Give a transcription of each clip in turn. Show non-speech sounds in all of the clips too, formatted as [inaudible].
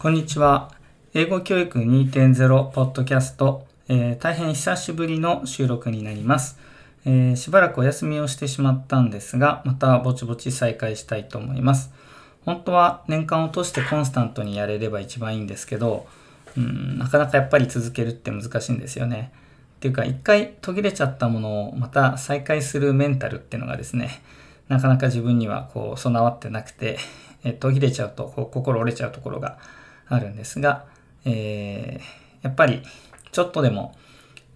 こんにちは。英語教育2.0ポッドキャスト、えー、大変久しぶりの収録になります、えー、しばらくお休みをしてしまったんですが、またぼちぼち再開したいと思います。本当は年間を通してコンスタントにやれれば一番いいんですけど、うん、なかなかやっぱり続けるって難しいんですよね。っていうか、一回途切れちゃったものをまた再開するメンタルっていうのがですね、なかなか自分にはこう備わってなくて、え途切れちゃうとこう心折れちゃうところがあるんですが、えー、やっぱりちょっとでも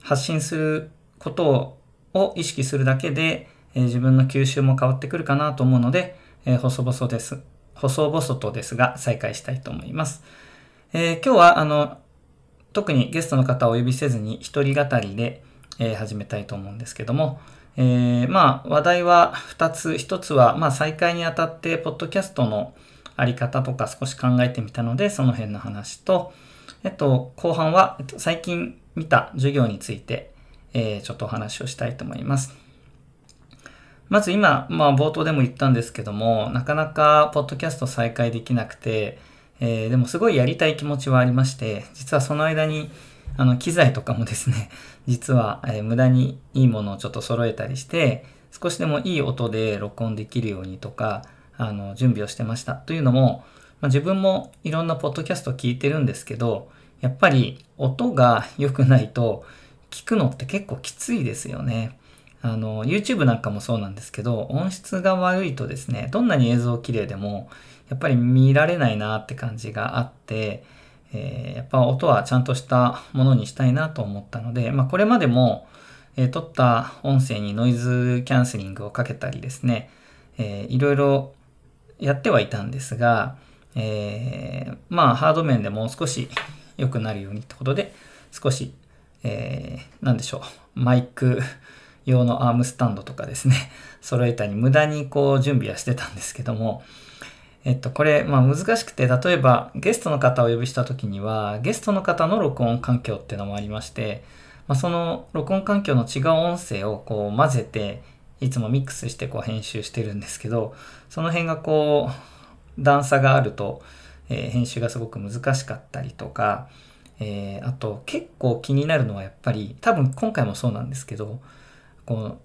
発信することを意識するだけで、えー、自分の吸収も変わってくるかなと思うので、えー、細々です。細々とですが再開したいと思います。え今日はあの特にゲストの方をお呼びせずに一人語りで、え始めたいと思うんですけども、え、まあ、話題は2つ。1つは、まあ、再開にあたって、ポッドキャストのあり方とか少し考えてみたので、その辺の話と、えっと、後半は、えっと、最近見た授業について、えー、ちょっとお話をしたいと思います。まず今、まあ、冒頭でも言ったんですけども、なかなか、ポッドキャスト再開できなくて、えー、でもすごいやりたい気持ちはありまして、実はその間に、あの、機材とかもですね、[laughs] 実は、えー、無駄にいいものをちょっと揃えたりして、少しでもいい音で録音できるようにとか、あの、準備をしてました。というのも、まあ、自分もいろんなポッドキャスト聞いてるんですけど、やっぱり音が良くないと聞くのって結構きついですよね。あの、YouTube なんかもそうなんですけど、音質が悪いとですね、どんなに映像綺麗でも、やっぱり見られないなって感じがあって、えー、やっぱ音はちゃんとしたものにしたいなと思ったので、まあ、これまでも、えー、撮った音声にノイズキャンセリングをかけたりですね、えー、いろいろやってはいたんですが、えー、まあハード面でもう少し良くなるようにってことで、少し、えー、なんでしょう、マイク [laughs] 用のアームスタンドとかですね、[laughs] 揃えたり無駄にこう準備はしてたんですけども、えっと、これ、まあ難しくて、例えばゲストの方をお呼びした時には、ゲストの方の録音環境っていうのもありまして、まあ、その録音環境の違う音声をこう混ぜて、いつもミックスしてこう編集してるんですけど、その辺がこう、段差があると、えー、編集がすごく難しかったりとか、えー、あと結構気になるのはやっぱり、多分今回もそうなんですけど、こ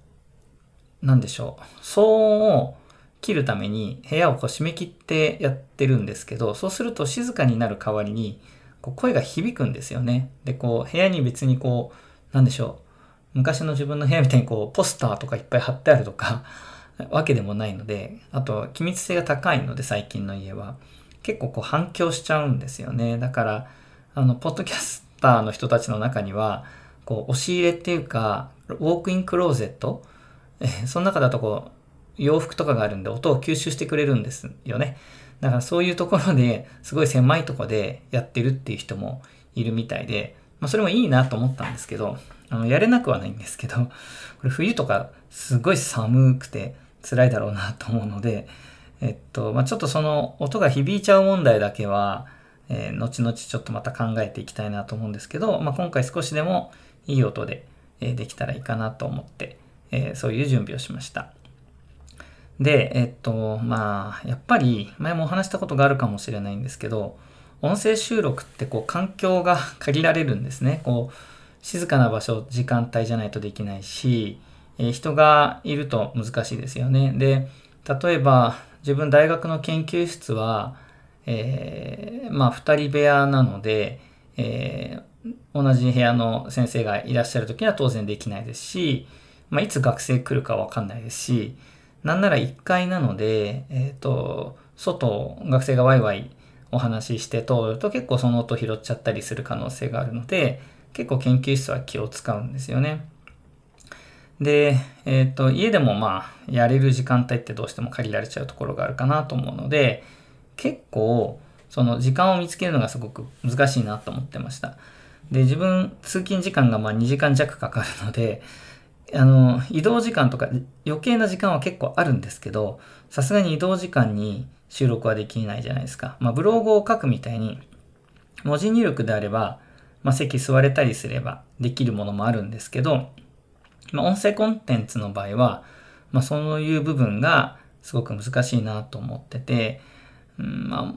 う、なんでしょう、騒音を切るために部屋をこう締め切ってやってるんですけど、そうすると静かになる代わりに、こう声が響くんですよね。で、こう部屋に別にこう、なんでしょう、昔の自分の部屋みたいにこうポスターとかいっぱい貼ってあるとか、[laughs] わけでもないので、あと機密性が高いので最近の家は、結構こう反響しちゃうんですよね。だから、あの、ポッドキャスターの人たちの中には、こう、押し入れっていうか、ウォークインクローゼット、えその中だとこう、洋服とかがあるんで音を吸収してくれるんですよね。だからそういうところですごい狭いとこでやってるっていう人もいるみたいで、まあそれもいいなと思ったんですけど、あの、やれなくはないんですけど、これ冬とかすごい寒くて辛いだろうなと思うので、えっと、まあちょっとその音が響いちゃう問題だけは、えー、後々ちょっとまた考えていきたいなと思うんですけど、まあ今回少しでもいい音で、えー、できたらいいかなと思って、えー、そういう準備をしました。で、えっと、まあ、やっぱり、前もお話したことがあるかもしれないんですけど、音声収録ってこう環境が限られるんですね。こう、静かな場所、時間帯じゃないとできないし、えー、人がいると難しいですよね。で、例えば、自分大学の研究室は、えー、まあ、二人部屋なので、えー、同じ部屋の先生がいらっしゃる時には当然できないですし、まあ、いつ学生来るかわかんないですし、なんなら1階なので、えっ、と、外、学生がワイワイお話しして通ると結構その音拾っちゃったりする可能性があるので、結構研究室は気を使うんですよね。で、えっ、ー、と、家でもまあ、やれる時間帯ってどうしても限られちゃうところがあるかなと思うので、結構、その時間を見つけるのがすごく難しいなと思ってました。で、自分、通勤時間がまあ2時間弱かかるので、あの、移動時間とか余計な時間は結構あるんですけど、さすがに移動時間に収録はできないじゃないですか。まあ、ブログを書くみたいに、文字入力であれば、まあ、席座れたりすればできるものもあるんですけど、まあ、音声コンテンツの場合は、まあ、そういう部分がすごく難しいなと思ってて、うんまあ、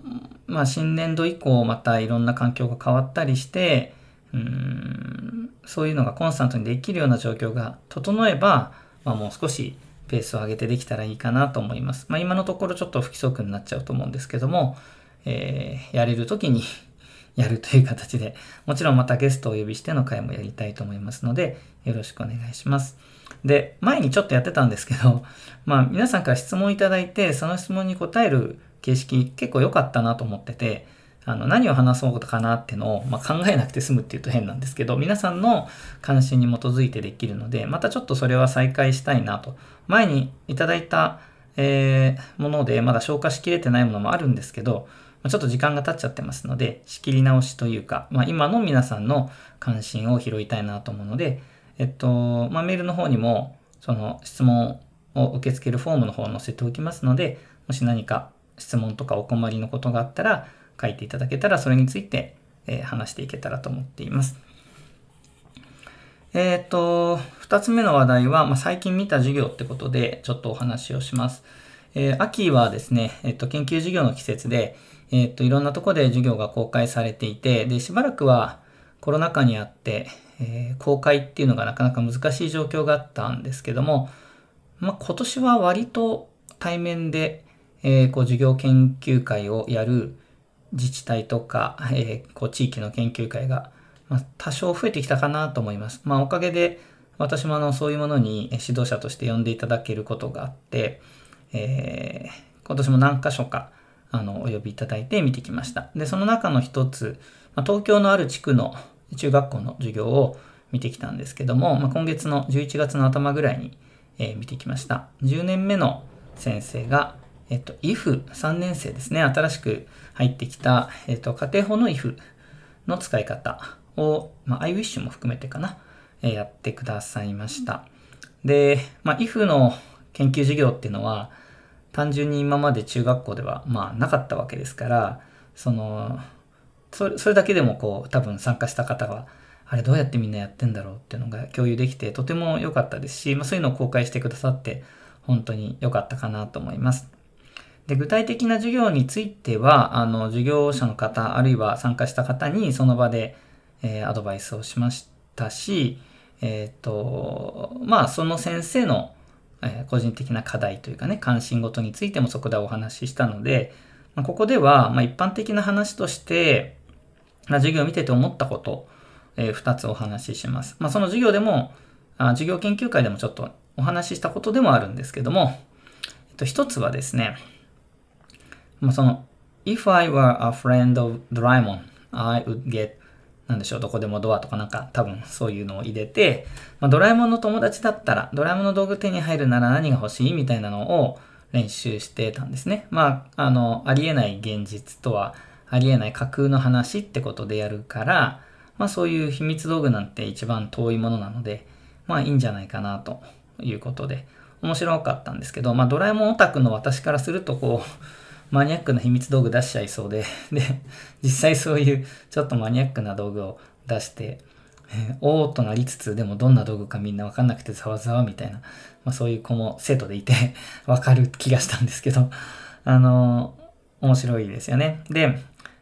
まあ、新年度以降またいろんな環境が変わったりして、うんそういうのがコンスタントにできるような状況が整えば、まあ、もう少しペースを上げてできたらいいかなと思います。まあ、今のところちょっと不規則になっちゃうと思うんですけども、えー、やれる時に [laughs] やるという形で、もちろんまたゲストをお呼びしての回もやりたいと思いますので、よろしくお願いします。で、前にちょっとやってたんですけど、[laughs] まあ皆さんから質問いただいて、その質問に答える形式結構良かったなと思ってて、あの何を話そうかなってのを、まあ、考えなくて済むっていうと変なんですけど、皆さんの関心に基づいてできるので、またちょっとそれは再開したいなと。前にいただいた、えー、ものでまだ消化しきれてないものもあるんですけど、ちょっと時間が経っちゃってますので、仕切り直しというか、まあ、今の皆さんの関心を拾いたいなと思うので、えっと、まあ、メールの方にも、その質問を受け付けるフォームの方を載せておきますので、もし何か質問とかお困りのことがあったら、書いていただけたら、それについて、え、話していけたらと思っています。えっ、と、二つ目の話題は、まあ、最近見た授業ってことで、ちょっとお話をします。えー、秋はですね、えっ、と、研究授業の季節で、えっ、と、いろんなとこで授業が公開されていて、で、しばらくはコロナ禍にあって、え、公開っていうのがなかなか難しい状況があったんですけども、まあ、今年は割と対面で、え、こう授業研究会をやる自治体とか、えー、こう地域の研究会が、まあ、多少増えてきたかなと思います。まあ、おかげで私もあのそういうものに指導者として呼んでいただけることがあって、えー、今年も何箇所かあのお呼びいただいて見てきました。で、その中の一つ、まあ、東京のある地区の中学校の授業を見てきたんですけども、まあ、今月の11月の頭ぐらいに、えー、見てきました。10年目の先生が、えっと、if3 年生ですね、新しく入ってきた、えっと、家庭法の if の使い方を、まあ、iWish も含めてかな、えー、やってくださいました。で、まあ、if の研究授業っていうのは、単純に今まで中学校ではまあなかったわけですから、その、それそれだけでもこう多分参加した方は、あれどうやってみんなやってんだろうっていうのが共有できてとても良かったですし、まあ、そういうのを公開してくださって本当に良かったかなと思います。で具体的な授業については、あの授業者の方、あるいは参加した方にその場で、えー、アドバイスをしましたし、えっ、ー、と、まあその先生のえ個人的な課題というかね、関心事についてもそこでお話ししたので、まあ、ここでは、まあ、一般的な話として、まあ、授業を見てて思ったこと、えー、2つお話しします。まあ、その授業でもあ、授業研究会でもちょっとお話ししたことでもあるんですけども、えっと、一つはですね、まあ、その、If I were a friend of Doraemon, I would get なんでしょう、どこでもドアとかなんか多分そういうのを入れて、まあ、ドラえもんの友達だったら、ドラえもんの道具手に入るなら何が欲しいみたいなのを練習してたんですね。まあ、あの、ありえない現実とは、ありえない架空の話ってことでやるから、まあそういう秘密道具なんて一番遠いものなので、まあいいんじゃないかなということで、面白かったんですけど、まあドラえもんオタクの私からするとこう、マニアックな秘密道具出しちゃいそうで、[laughs] で、実際そういうちょっとマニアックな道具を出して、えー、おーとなりつつ、でもどんな道具かみんなわかんなくてざわざわみたいな、まあそういう子も生徒でいて [laughs] わかる気がしたんですけど、あのー、面白いですよね。で、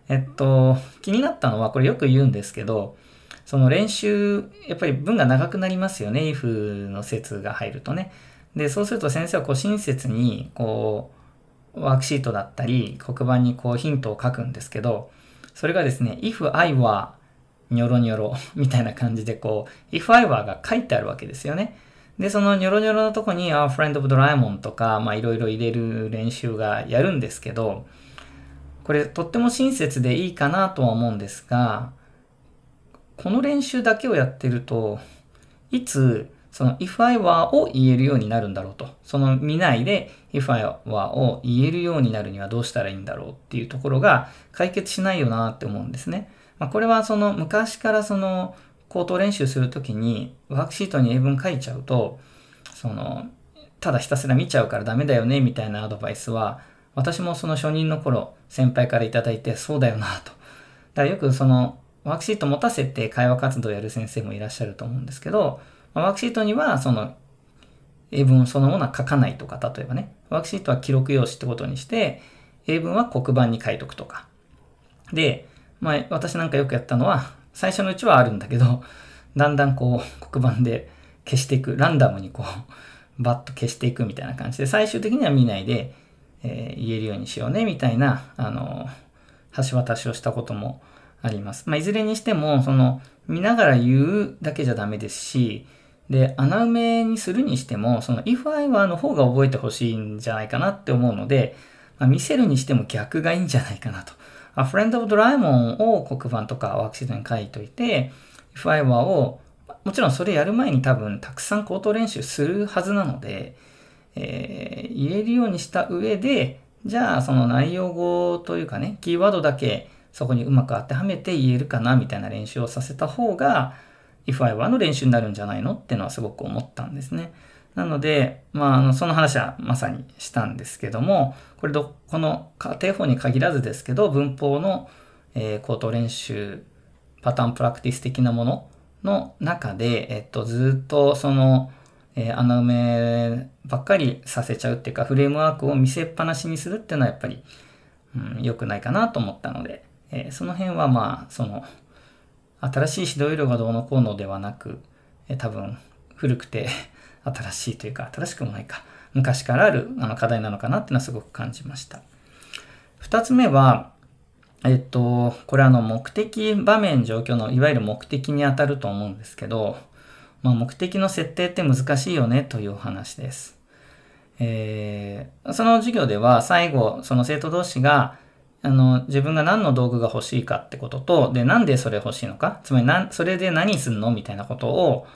えっと、気になったのは、これよく言うんですけど、その練習、やっぱり文が長くなりますよね。if の説が入るとね。で、そうすると先生はこう親切に、こう、ワークシートだったり、黒板にこうヒントを書くんですけど、それがですね、if I were ニョロニョロ [laughs] みたいな感じでこう、if I were が書いてあるわけですよね。で、そのニョロニョロのとこに、あ、friend of Doraemon とか、まあいろいろ入れる練習がやるんですけど、これとっても親切でいいかなとは思うんですが、この練習だけをやってると、いつその if I were を言えるようになるんだろうと。その見ないで if I were を言えるようになるにはどうしたらいいんだろうっていうところが解決しないよなって思うんですね。まあ、これはその昔からその口頭練習するときにワークシートに英文書いちゃうと、その、ただひたすら見ちゃうからダメだよねみたいなアドバイスは、私もその初任の頃先輩からいただいてそうだよなと。だからよくそのワークシート持たせて会話活動やる先生もいらっしゃると思うんですけど、ワークシートにはその英文そのものは書かないとか、例えばね、ワークシートは記録用紙ってことにして、英文は黒板に書いとくとか。で、まあ、私なんかよくやったのは、最初のうちはあるんだけど、だんだんこう、黒板で消していく、ランダムにこう、バッと消していくみたいな感じで、最終的には見ないで、えー、言えるようにしようね、みたいな、あの、橋渡しをしたこともあります。まあ、いずれにしても、その、見ながら言うだけじゃダメですし、で、穴埋めにするにしても、その if I were の方が覚えてほしいんじゃないかなって思うので、まあ、見せるにしても逆がいいんじゃないかなと。A friend of Doraemon を黒板とかワークシートに書いといて、if I were を、もちろんそれやる前に多分たくさん口頭練習するはずなので、えー、言えるようにした上で、じゃあその内容語というかね、キーワードだけそこにうまく当てはめて言えるかなみたいな練習をさせた方が、if I were の練習になるんじゃないのっていうのはすごく思ったんですね。なので、まあ、あの、その話はまさにしたんですけども、これど、この家庭法に限らずですけど、文法の、えー、口頭練習、パターンプラクティス的なものの中で、えっと、ずっとその、えー、穴埋めばっかりさせちゃうっていうか、フレームワークを見せっぱなしにするっていうのはやっぱり、うん、良くないかなと思ったので、えー、その辺はまあ、その、新しい指導色がどうのこうのではなく、え、多分、古くて [laughs] 新しいというか、新しくもないか、昔からあるあの課題なのかなっていうのはすごく感じました。二つ目は、えっと、これあの目的場面状況のいわゆる目的にあたると思うんですけど、まあ、目的の設定って難しいよねというお話です。えー、その授業では最後、その生徒同士があの、自分が何の道具が欲しいかってことと、で、なんでそれ欲しいのか、つまりな、それで何すんの？みたいなことを、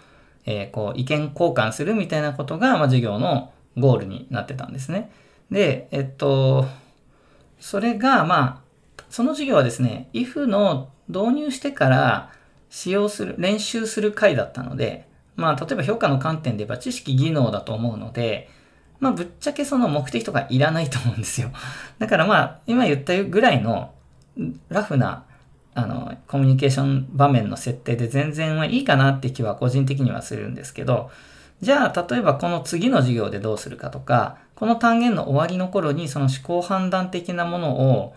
えー、こう、意見交換するみたいなことが、まあ、授業のゴールになってたんですね。で、えっと、それが、まあ、その授業はですね、if の導入してから使用する、練習する回だったので、まあ、例えば評価の観点で言えば知識技能だと思うので、まあぶっちゃけその目的とかいらないと思うんですよ。[laughs] だからまあ今言ったぐらいのラフなあのコミュニケーション場面の設定で全然いいかなって気は個人的にはするんですけど、じゃあ例えばこの次の授業でどうするかとか、この単元の終わりの頃にその思考判断的なものを、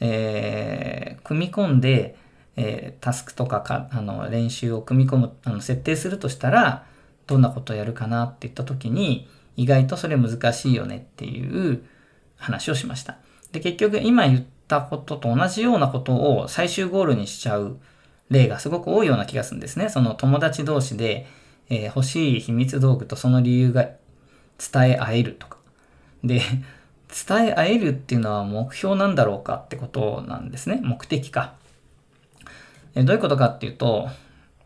えー、組み込んで、えー、タスクとかかあの練習を組み込むあの設定するとしたらどんなことをやるかなって言った時に意外とそれ難しいよねっていう話をしました。で、結局今言ったことと同じようなことを最終ゴールにしちゃう例がすごく多いような気がするんですね。その友達同士で、えー、欲しい秘密道具とその理由が伝え合えるとか。で、伝え合えるっていうのは目標なんだろうかってことなんですね。目的か。えどういうことかっていうと、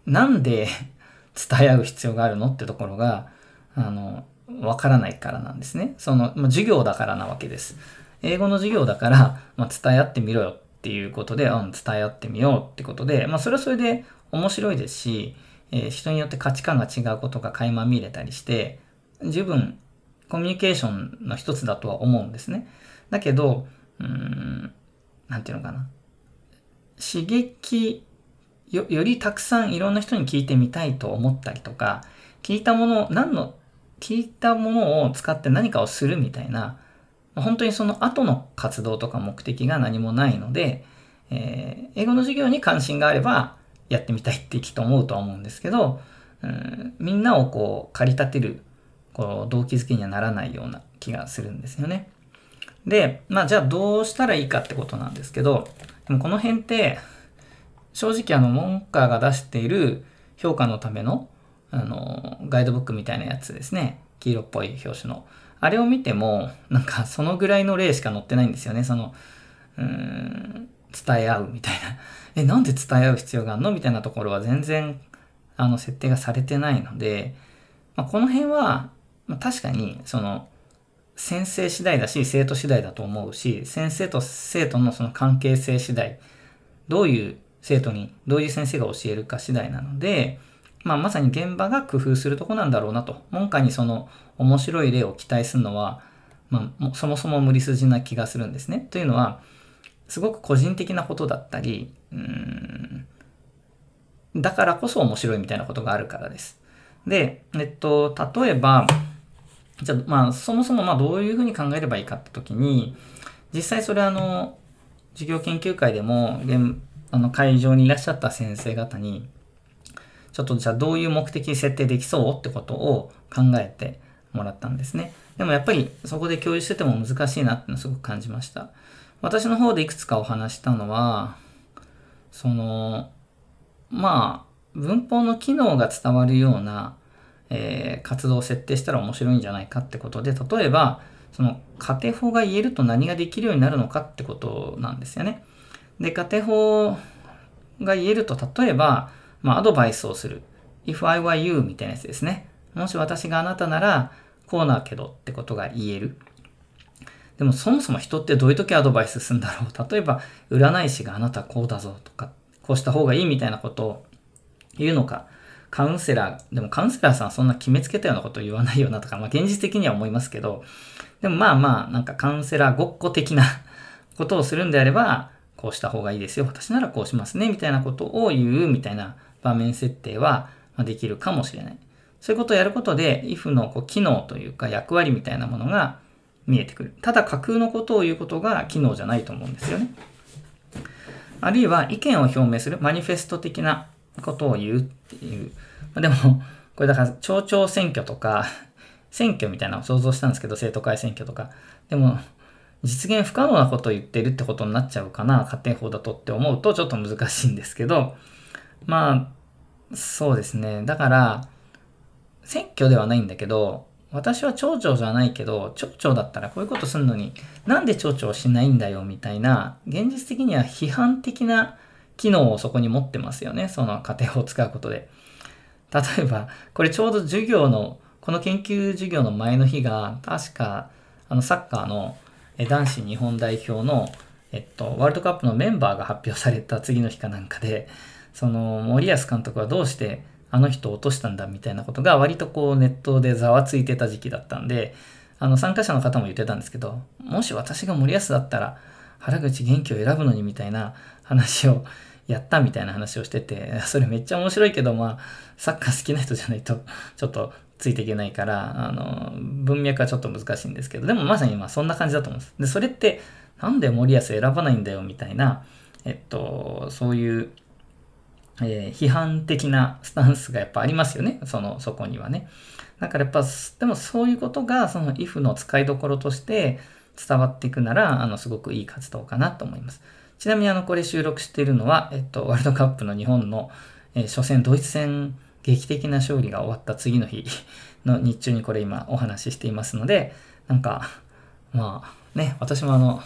なんで [laughs] 伝え合う必要があるのってところが、あの、わからないからなんですね。その、まあ、授業だからなわけです。英語の授業だから、まあ、伝え合ってみろよっていうことで、うん、伝え合ってみようってことで、まあ、それはそれで面白いですし、えー、人によって価値観が違うことが垣間見れたりして、十分コミュニケーションの一つだとは思うんですね。だけど、うーん、なんていうのかな。刺激よ、よりたくさんいろんな人に聞いてみたいと思ったりとか、聞いたもの、何の聞いたものを使って何かをするみたいな、本当にその後の活動とか目的が何もないので、えー、英語の授業に関心があればやってみたいってきっと思うとは思うんですけど、うん、みんなをこう駆り立てるこう動機づけにはならないような気がするんですよね。で、まあじゃあどうしたらいいかってことなんですけど、でもこの辺って正直あのモンカーが出している評価のためのあの、ガイドブックみたいなやつですね。黄色っぽい表紙の。あれを見ても、なんかそのぐらいの例しか載ってないんですよね。その、うん、伝え合うみたいな。[laughs] え、なんで伝え合う必要があるの？みたいなところは全然、あの、設定がされてないので、まあ、この辺は、まあ、確かに、その、先生次第だし、生徒次第だと思うし、先生と生徒のその関係性次第、どういう生徒に、どういう先生が教えるか次第なので、まあ、まさに現場が工夫するとこなんだろうなと。門下にその面白い例を期待するのは、まあ、そもそも無理筋な気がするんですね。というのは、すごく個人的なことだったり、だからこそ面白いみたいなことがあるからです。で、えっと、例えば、じゃあ、まあ、そもそもまあどういうふうに考えればいいかって時に、実際それあの、授業研究会でも、あの会場にいらっしゃった先生方に、ちょっとじゃあどういう目的設定できそうってことを考えてもらったんですね。でもやっぱりそこで共有してても難しいなってのすごく感じました。私の方でいくつかお話したのは、その、まあ、文法の機能が伝わるような、えー、活動を設定したら面白いんじゃないかってことで、例えば、その仮定法が言えると何ができるようになるのかってことなんですよね。で、仮定法が言えると、例えば、まあ、アドバイスをする。if I were you みたいなやつですね。もし私があなたなら、こうなけどってことが言える。でもそもそも人ってどういう時アドバイスするんだろう。例えば、占い師があなたこうだぞとか、こうした方がいいみたいなことを言うのか。カウンセラー、でもカウンセラーさんはそんな決めつけたようなことを言わないよなとか、まあ現実的には思いますけど、でもまあまあ、なんかカウンセラーごっこ的な [laughs] ことをするんであれば、こうした方がいいですよ。私ならこうしますね。みたいなことを言うみたいな場面設定はできるかもしれない。そういうことをやることで、if のこう機能というか役割みたいなものが見えてくる。ただ架空のことを言うことが機能じゃないと思うんですよね。あるいは意見を表明するマニフェスト的なことを言うっていう。でも、これだから町長選挙とか、選挙みたいなのを想像したんですけど、生徒会選挙とか。でも、実現不可能なことを言ってるってことになっちゃうかな、家庭法だとって思うとちょっと難しいんですけど、まあ、そうですね。だから、選挙ではないんだけど、私は町長じゃないけど、町長だったらこういうことすんのに、なんで町長しないんだよみたいな、現実的には批判的な機能をそこに持ってますよね。その家庭を使うことで。例えば、これちょうど授業の、この研究授業の前の日が、確か、あの、サッカーの男子日本代表の、えっと、ワールドカップのメンバーが発表された次の日かなんかで、その森保監督はどうしてあの人を落としたんだみたいなことが割とこうネットでざわついてた時期だったんで、あの参加者の方も言ってたんですけど、もし私が森保だったら原口元気を選ぶのにみたいな話をやったみたいな話をしてて、それめっちゃ面白いけど、まあ、サッカー好きな人じゃないとちょっとついていけないから、あの、文脈はちょっと難しいんですけど、でもまさにまあそんな感じだと思うんです。で、それってなんで森保選ばないんだよみたいな、えっと、そういうえー、批判的なスタンスがやっぱありますよね。その、そこにはね。だからやっぱ、でもそういうことが、その if の使いどころとして伝わっていくなら、あの、すごくいい活動かなと思います。ちなみにあの、これ収録しているのは、えっと、ワールドカップの日本の、えー、初戦ドイツ戦劇的な勝利が終わった次の日 [laughs] の日中にこれ今お話ししていますので、なんか、まあね、私もあの、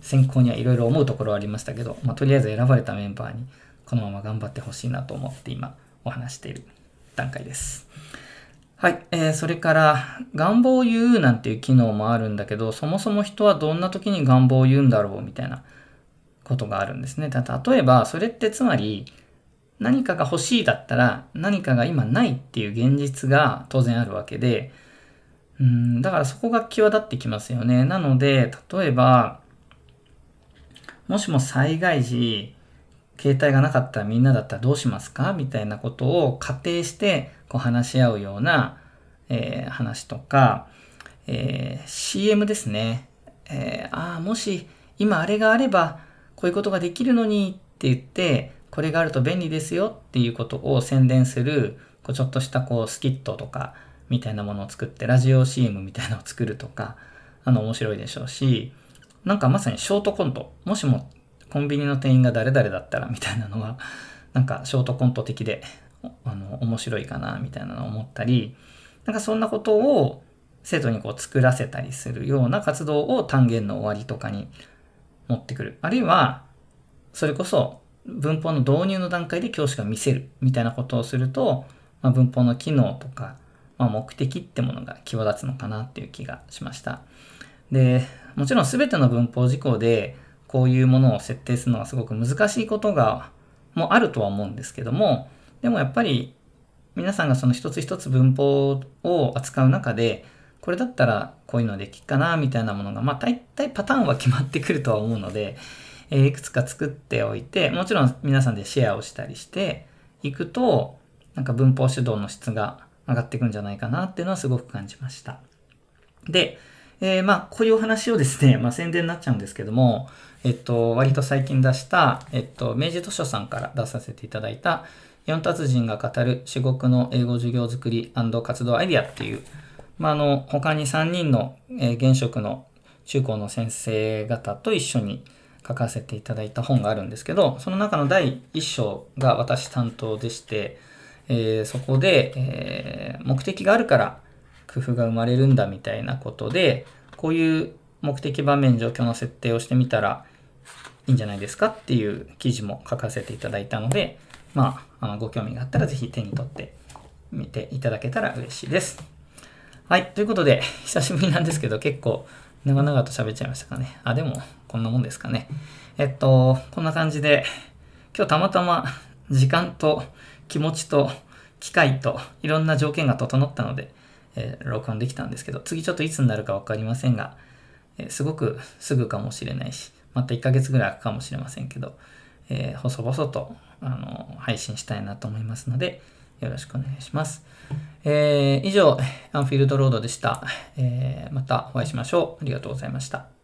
選考にはいろいろ思うところはありましたけど、まあ、とりあえず選ばれたメンバーにこのまま頑張ってほしいなと思って今お話している段階です。はい。えー、それから、願望を言うなんていう機能もあるんだけど、そもそも人はどんな時に願望を言うんだろうみたいなことがあるんですね。例えば、それってつまり、何かが欲しいだったら、何かが今ないっていう現実が当然あるわけで、うんだからそこが際立ってきますよね。なので、例えば、もしも災害時、携帯がなかったらみんなだったらどうしますか？みたいなことを仮定してこう話し合うような、えー、話とか、えー、CM ですね。えー、ああ、もし今あれがあればこういうことができるのにって言って、これがあると便利ですよっていうことを宣伝する、こうちょっとしたこうスキットとかみたいなものを作って、ラジオ CM みたいなのを作るとか、あの面白いでしょうし、なんかまさにショートコント、もしもコンビニの店員が誰々だったらみたいなのは、[laughs] なんかショートコント的で、あの、面白いかな、みたいなのを思ったり、なんかそんなことを生徒にこう作らせたりするような活動を単元の終わりとかに持ってくる。あるいは、それこそ文法の導入の段階で教師が見せるみたいなことをすると、まあ、文法の機能とか、まあ、目的ってものが際立つのかなっていう気がしました。で、もちろん全ての文法事項でこういうものを設定するのはすごく難しいことがもあるとは思うんですけどもでもやっぱり皆さんがその一つ一つ文法を扱う中でこれだったらこういうのできっかなみたいなものがまあ大体パターンは決まってくるとは思うので、えー、いくつか作っておいてもちろん皆さんでシェアをしたりしていくとなんか文法指導の質が上がっていくんじゃないかなっていうのはすごく感じました。で、えー、まあ、こういうお話をですね、[laughs] まあ、宣伝になっちゃうんですけども、えっと、割と最近出した、えっと、明治図書さんから出させていただいた、四達人が語る至極の英語授業づくり活動アイディアっていう、まあ、あの、他に3人の、えー、現職の中高の先生方と一緒に書かせていただいた本があるんですけど、その中の第1章が私担当でして、えー、そこで、えー、目的があるから工夫が生まれるんだみたいなことで、こういう目的場面状況の設定をしてみたらいいんじゃないですかっていう記事も書かせていただいたので、まあ、あのご興味があったらぜひ手に取ってみていただけたら嬉しいです。はい。ということで、久しぶりなんですけど、結構長々と喋っちゃいましたかね。あ、でも、こんなもんですかね。えっと、こんな感じで、今日たまたま時間と気持ちと機械といろんな条件が整ったので、えー、録音できたんですけど、次ちょっといつになるかわかりませんが、えー、すごくすぐかもしれないし、また1ヶ月ぐらい空くかもしれませんけど、えー、細々とあの配信したいなと思いますので、よろしくお願いします。えー、以上、アンフィールドロードでした。えー、またお会いしましょう。ありがとうございました。